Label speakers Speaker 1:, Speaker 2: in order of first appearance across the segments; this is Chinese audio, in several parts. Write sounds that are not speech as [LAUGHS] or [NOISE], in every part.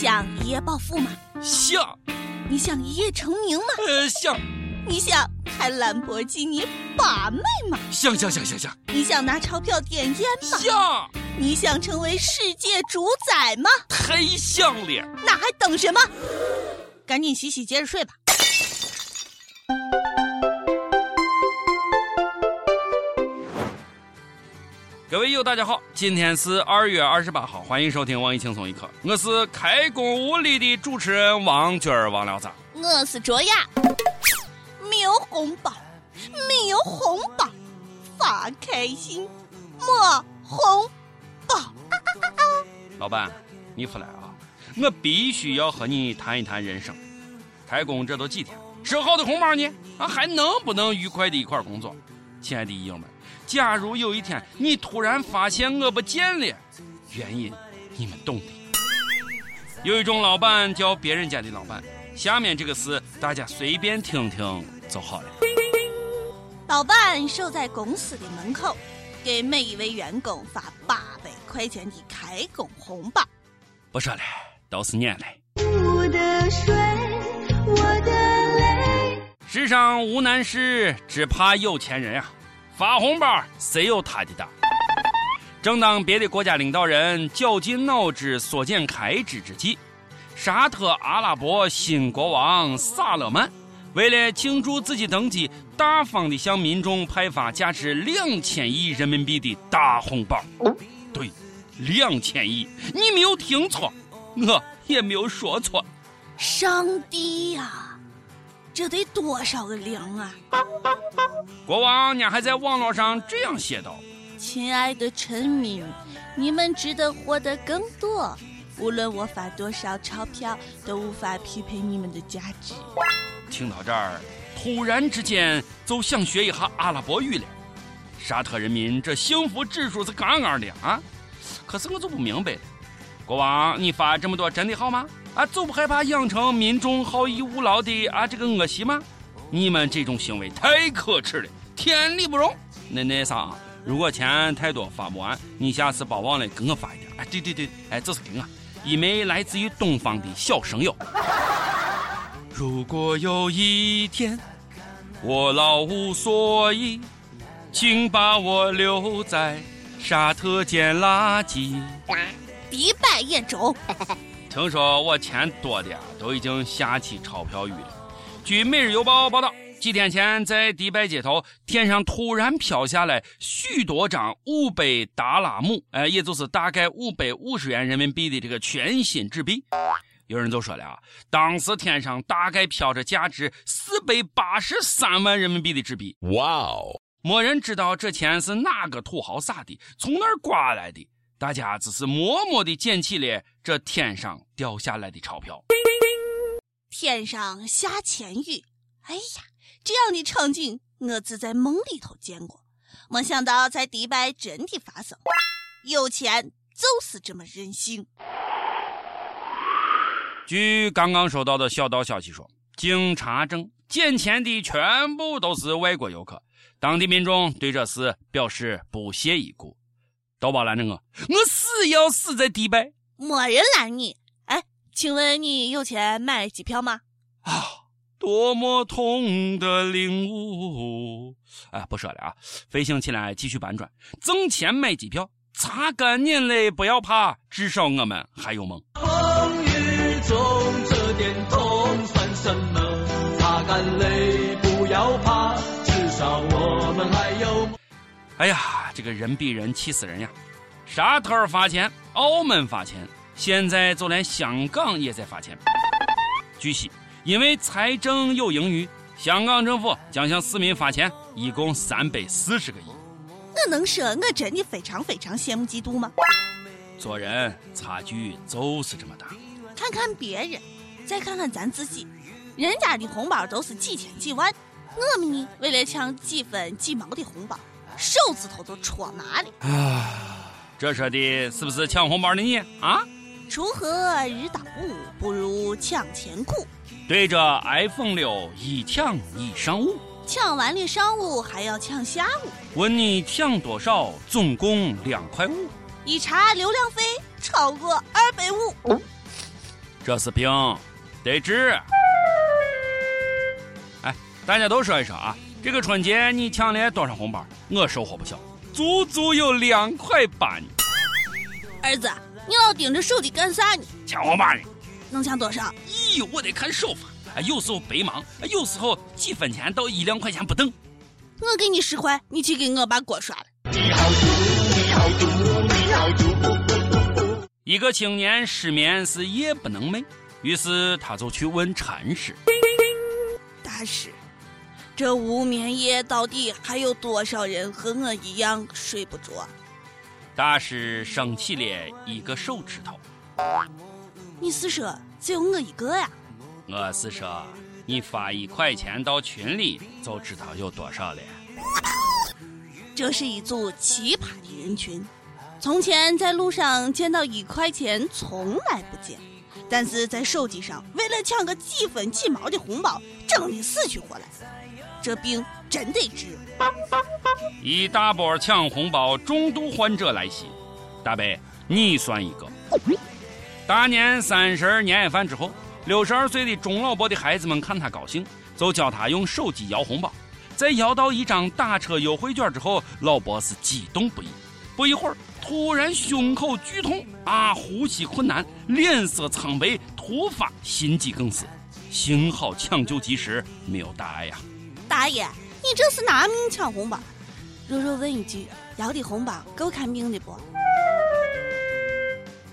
Speaker 1: 想一夜暴富吗？
Speaker 2: 想。
Speaker 1: 你想一夜成名吗？
Speaker 2: 呃，想。
Speaker 1: 你想开兰博基尼把妹吗？
Speaker 2: 想想想想想。
Speaker 1: 你想拿钞票点烟吗？
Speaker 2: 想。
Speaker 1: 你想成为世界主宰吗？
Speaker 2: 太像了。
Speaker 1: 那还等什么？赶紧洗洗，接着睡吧。
Speaker 2: 各位友，大家好，今天是二月二十八号，欢迎收听网易轻松一刻，我是开工无力的主持人王军儿，王聊子，
Speaker 1: 我是卓雅，没有红包，没有红包，发开心，没红包。
Speaker 2: 老板，你出来啊，我必须要和你谈一谈人生。开工这都几天，收好的红包呢？啊，还能不能愉快的一块工作？亲爱的友们。假如有一天你突然发现我不见了，原因你们懂的。有一种老板叫别人家的老板，下面这个事大家随便听听就好了。
Speaker 1: 老板守在公司的门口，给每一位员工发八百块钱的开工红包。
Speaker 2: 不说了，都是眼泪。
Speaker 1: 我的水，我的泪。
Speaker 2: 世上无难事，只怕有钱人啊。发红包，谁有他的大？正当别的国家领导人绞尽脑汁缩减开支之际，沙特阿拉伯新国王萨勒曼为了庆祝自己登基，大方地向民众派发价值两千亿人民币的大红包。对，两千亿，你没有听错，我也没有说错。
Speaker 1: 上帝呀！这得多少个零啊！
Speaker 2: 国王你还在网络上这样写道：“
Speaker 1: 亲爱的臣民，你们值得获得更多。无论我发多少钞票，都无法匹配你们的价值。”
Speaker 2: 听到这儿，突然之间就想学一下阿拉伯语了。沙特人民这幸福指数是杠杠的啊！可是我就不明白了，国王，你发这么多真的好吗？啊，就不害怕养成民众好逸恶劳的啊这个恶习吗？你们这种行为太可耻了，天理不容。那那啥，如果钱太多发不完，你下次别忘了给我发一点。哎，对对对，哎，这是给我一枚来自于东方的小声友。如果有一天我老无所依，请把我留在沙特捡垃圾。
Speaker 1: 迪拜眼中。
Speaker 2: 听说我钱多的都已经下起钞票雨了。据《每日邮报》报道，几天前在迪拜街头，天上突然飘下来许多张五百达拉姆，哎，也就是大概五百五十元人民币的这个全新纸币。有人就说了啊，当时天上大概飘着价值四百八十三万人民币的纸币。哇哦！没人知道这钱是哪个土豪撒的，从哪儿刮来的。大家只是默默地捡起了这天上掉下来的钞票。
Speaker 1: 天上下钱雨，哎呀，这样的场景我只在梦里头见过，没想到在迪拜真的发生。有钱就是这么任性。
Speaker 2: 据刚刚收到的小道消息说，经查证，捡钱的全部都是外国游客，当地民众对这事表示不屑一顾。都别拦着我，我死要死在迪拜，
Speaker 1: 没人拦你。哎，请问你有钱买机票吗？
Speaker 2: 啊，多么痛的领悟！哎，不说了啊，飞行起来继续搬砖，挣钱买机票，擦干眼泪不要怕，至少我们还有梦。风雨中这点痛算什么？擦干泪哎呀，这个人比人气死人呀！沙特发钱，澳门发钱，现在就连香港也在发钱。据悉，因为财政有盈余，香港政府将向市民发钱，一共三百四十个亿。
Speaker 1: 我能说我真的非常非常羡慕嫉妒吗？
Speaker 2: 做人差距就是这么大。
Speaker 1: 看看别人，再看看咱自己，人家的红包都是几千几万，我们呢，为了抢几分几毛的红包。手指头都戳麻了
Speaker 2: 啊！这说的是不是抢红包的你啊？
Speaker 1: 锄禾日当午，不如抢钱苦。
Speaker 2: 对着 iPhone 六一抢一上午，
Speaker 1: 抢完了上午还要抢下午。
Speaker 2: 问你抢多少？总共两块五。
Speaker 1: 一查流量费超过二百五。
Speaker 2: 这是病，得治。哎，大家都说一说啊，这个春节你抢了多少红包？我收获不小，足足有两块八呢。
Speaker 1: 儿子，你老盯着手机干啥呢？
Speaker 2: 抢红包呢？
Speaker 1: 能抢多少？
Speaker 2: 咦，我得看手法。啊，有时候白忙，有时候几分钱到一两块钱不等。
Speaker 1: 我给你十块，你去给我把锅刷了。
Speaker 2: 一个青年失眠是夜不能寐，于是他就去问禅师：“
Speaker 1: 大师，这无眠夜到底还有多少人和我一样睡不着？”
Speaker 2: 大师升起了一个手指头：“
Speaker 1: 你是说只有我一个呀？”
Speaker 2: 我是说，你发一块钱到群里，就知道有多少了。
Speaker 1: 这是一组奇葩的人群。从前在路上见到一块钱从来不见，但是在手机上为了抢个几分几毛的红包，整得死去活来。这病真得治。
Speaker 2: 一大波抢红包重度患者来袭，大伯，你算一个。大年三十年夜饭之后。六十二岁的钟老伯的孩子们看他高兴，就教他用手机摇红包。在摇到一张打车优惠券之后，老伯是激动不已。不一会儿，突然胸口剧痛啊，呼吸困难，脸色苍白，突发心肌梗死。幸好抢救及时，没有大碍呀。
Speaker 1: 大爷，你这是拿命抢红包？柔柔问一句，要的红包够看病的不？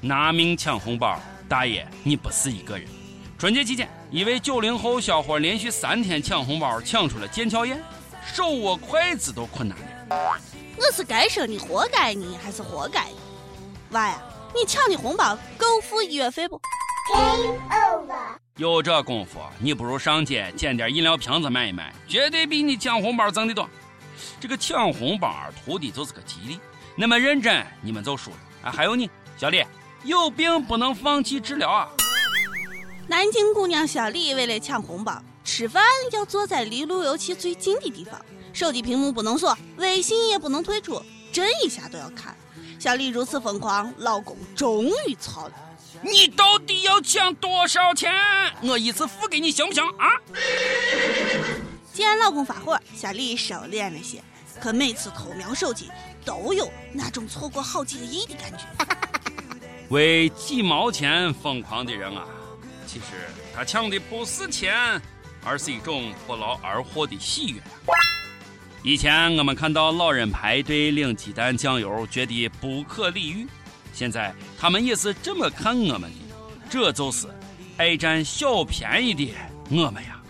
Speaker 2: 拿命抢红包，大爷，你不是一个人。春节期间，一位九零后小伙连续三天抢红包，抢出了腱鞘炎，手握筷子都困难了。
Speaker 1: 我是该说你活该呢，还是活该？娃呀，你抢的红包够付医药费不？Game
Speaker 2: over。有这功夫，你不如上街捡点饮料瓶子卖一卖，绝对比你抢红包挣的多。这个抢红包图的就是个吉利，那么认真，你们就输了。啊，还有你，小李，有病不能放弃治疗啊。
Speaker 1: 南京姑娘小李为了抢红包，吃饭要坐在离路由器最近的地方，手机屏幕不能锁，微信也不能退出，震一下都要看。小丽如此疯狂，老公终于操了：“
Speaker 2: 你到底要抢多少钱？我一次付给你行不行啊？” [LAUGHS]
Speaker 1: 见老公发火，小丽收敛了些，可每次偷瞄手机，都有那种错过好几个亿的感觉。[LAUGHS]
Speaker 2: 为几毛钱疯狂的人啊！其实他抢的不是钱，而是一种不劳而获的喜悦。以前我们看到老人排队领鸡蛋酱油，觉得不可理喻。现在他们也是这么看我们的，这就是爱占小便宜的我们呀。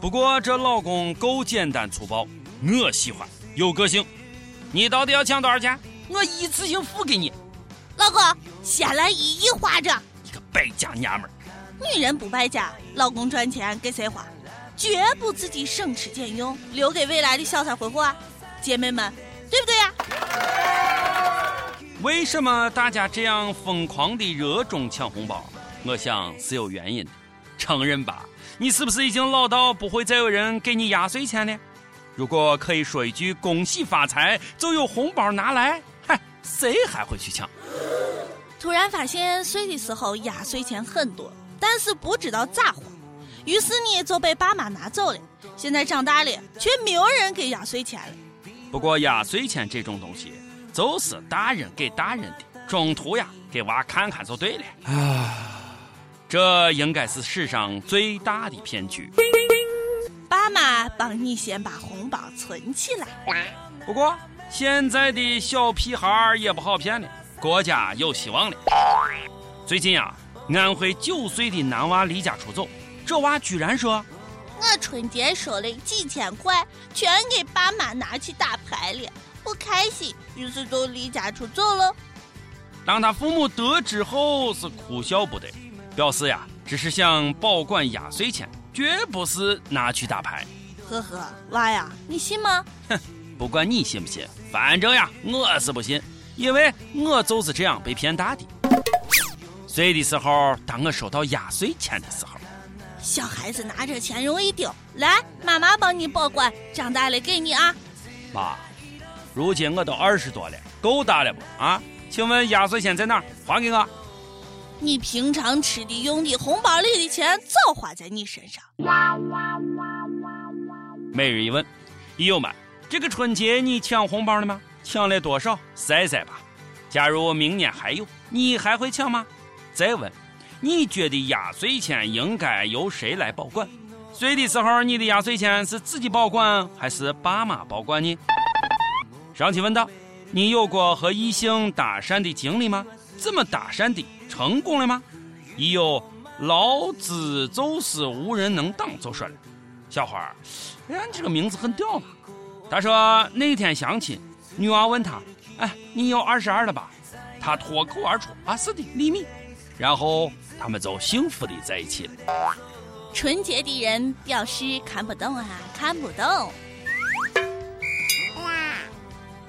Speaker 2: 不过这老公够简单粗暴，我喜欢有个性。你到底要抢多少钱？我一次性付给你。
Speaker 1: 老公，先来一亿花着。
Speaker 2: 你个败家娘们儿，
Speaker 1: 女人不败家，老公赚钱给谁花？绝不自己省吃俭用，留给未来的小三挥霍啊！姐妹们，对不对呀？
Speaker 2: 为什么大家这样疯狂的热衷抢红包？我想是有原因的。承认吧，你是不是已经老到不会再有人给你压岁钱了？如果可以说一句恭喜发财就有红包拿来，嗨，谁还会去抢？
Speaker 1: 突然发现岁的时候压岁钱很多，但是不知道咋花，于是呢就被爸妈拿走了。现在长大了，却没有人给压岁钱了。
Speaker 2: 不过压岁钱这种东西，就是大人给大人的，中途呀给娃看看就对了。啊，这应该是史上最大的骗局。
Speaker 1: 爸妈帮你先把红包存起来。
Speaker 2: 不过现在的小屁孩也不好骗了。国家有希望了。最近呀，安徽九岁的男娃离家出走，这娃居然说：“
Speaker 1: 我春节收了几千块，全给爸妈拿去打牌了，不开心，于是就离家出走了。”
Speaker 2: 当他父母得知后是哭笑不得，表示呀，只是想保管压岁钱，绝不是拿去打牌。
Speaker 1: 呵呵，娃呀，你信吗？
Speaker 2: 哼，[LAUGHS] 不管你信不信，反正呀，我是不信。因为我就是这样被骗大的。岁的时候，当我收到压岁钱的时候，
Speaker 1: 小孩子拿着钱容易丢，来，妈妈帮你保管，长大了给你啊。
Speaker 2: 妈，如今我都二十多了，够大了不？啊，请问压岁钱在哪儿？还给我。
Speaker 1: 你平常吃的用的红包里的钱早花在你身上。
Speaker 2: 每日一问，益友们，这个春节你抢红包了吗？抢了多少？晒晒吧。假如明年还有，你还会抢吗？再问，你觉得压岁钱应该由谁来保管？岁的时候，你的压岁钱是自己保管还是爸妈保管呢？上期问道，你有过和异性搭讪的经历吗？怎么搭讪的？成功了吗？亦有老子就是无人能挡，就说了，小伙儿，哎，你这个名字很屌嘛。他说那天相亲，女娃问他，哎，你有二十二了吧？他脱口而出，啊，是的，厘米。然后他们就幸福的在一起了。
Speaker 1: 纯洁的人表示看不懂啊，看不懂。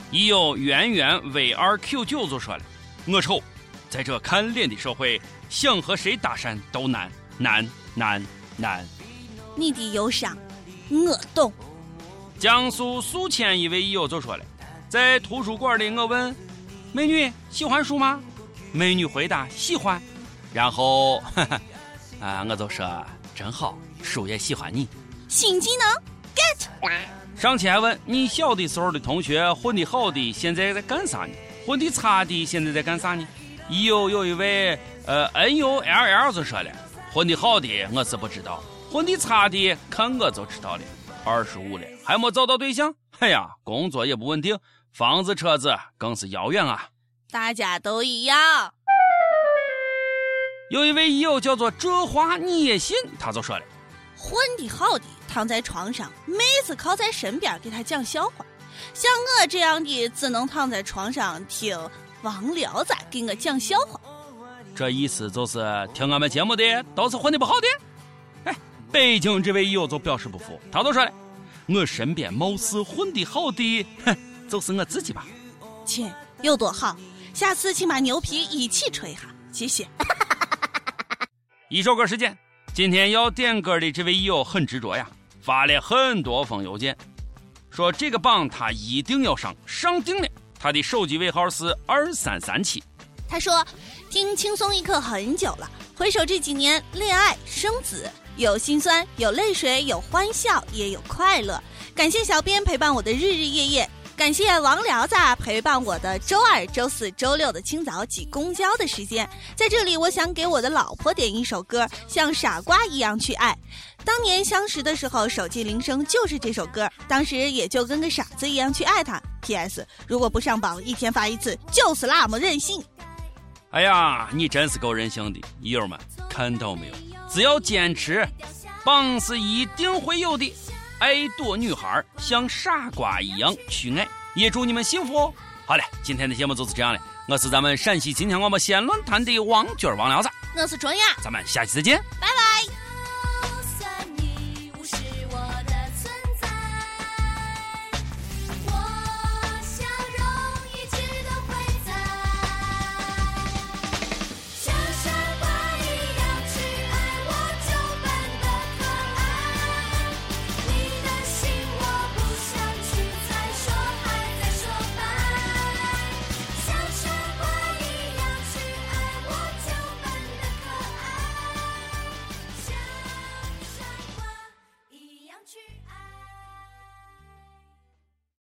Speaker 2: 已有圆圆 V 二 Q 九就说了，我丑，在这看脸的社会，想和谁搭讪都难，难，难，难。
Speaker 1: 你的忧伤，我懂。
Speaker 2: 江苏宿迁一位益友就说了，在图书馆里，我问美女喜欢书吗？美女回答喜欢，然后，哈哈，啊，我就说真好，叔也喜欢你。
Speaker 1: 新技能 get。
Speaker 2: 上期还问你小的时候的同学混的好的现在在干啥呢？混的差的现在在干啥呢？有有一位呃 N U L L 就说了，混的好的我是不知道，混的差的看我就知道了。二十五了还没找到对象，哎呀，工作也不稳定，房子车子更是遥远啊。
Speaker 1: 大家都一样。
Speaker 2: 有一位友叫做这话你也信，他就说了，
Speaker 1: 混的好的。躺在床上，妹子靠在身边给他讲笑话。像我这样的，只能躺在床上听王聊子给我讲笑话。
Speaker 2: 这意思就是听俺们节目的都是混的不好的。哎，北京这位友就表示不服，他就说了：“我身边貌似混的好的，哼，就是我自己吧。”
Speaker 1: 亲，有多好？下次请把牛皮一起吹一下，谢谢。
Speaker 2: 一首歌时间，今天要点歌的这位友很执着呀。发了很多封邮件，说这个榜他一定要上，上定了。他的手机尾号是二三三七。
Speaker 1: 他说听轻松一刻很久了，回首这几年，恋爱、生子，有心酸，有泪水，有欢笑，也有快乐。感谢小编陪伴我的日日夜夜。感谢王聊子陪伴我的周二、周四周六的清早挤公交的时间，在这里，我想给我的老婆点一首歌，像傻瓜一样去爱。当年相识的时候，手机铃声就是这首歌，当时也就跟个傻子一样去爱他。P.S. 如果不上榜，一天发一次，就是那么任性。
Speaker 2: 哎呀，你真是够任性的，友们看到没有？只要坚持，榜是一定会有的。爱多女孩像傻瓜一样去爱，也祝你们幸福哦！好嘞，今天的节目就是这样了。我是咱们陕西秦腔广播西安论坛的王娟王聊子，
Speaker 1: 我是卓雅，
Speaker 2: 咱们下期再见，
Speaker 1: 拜拜。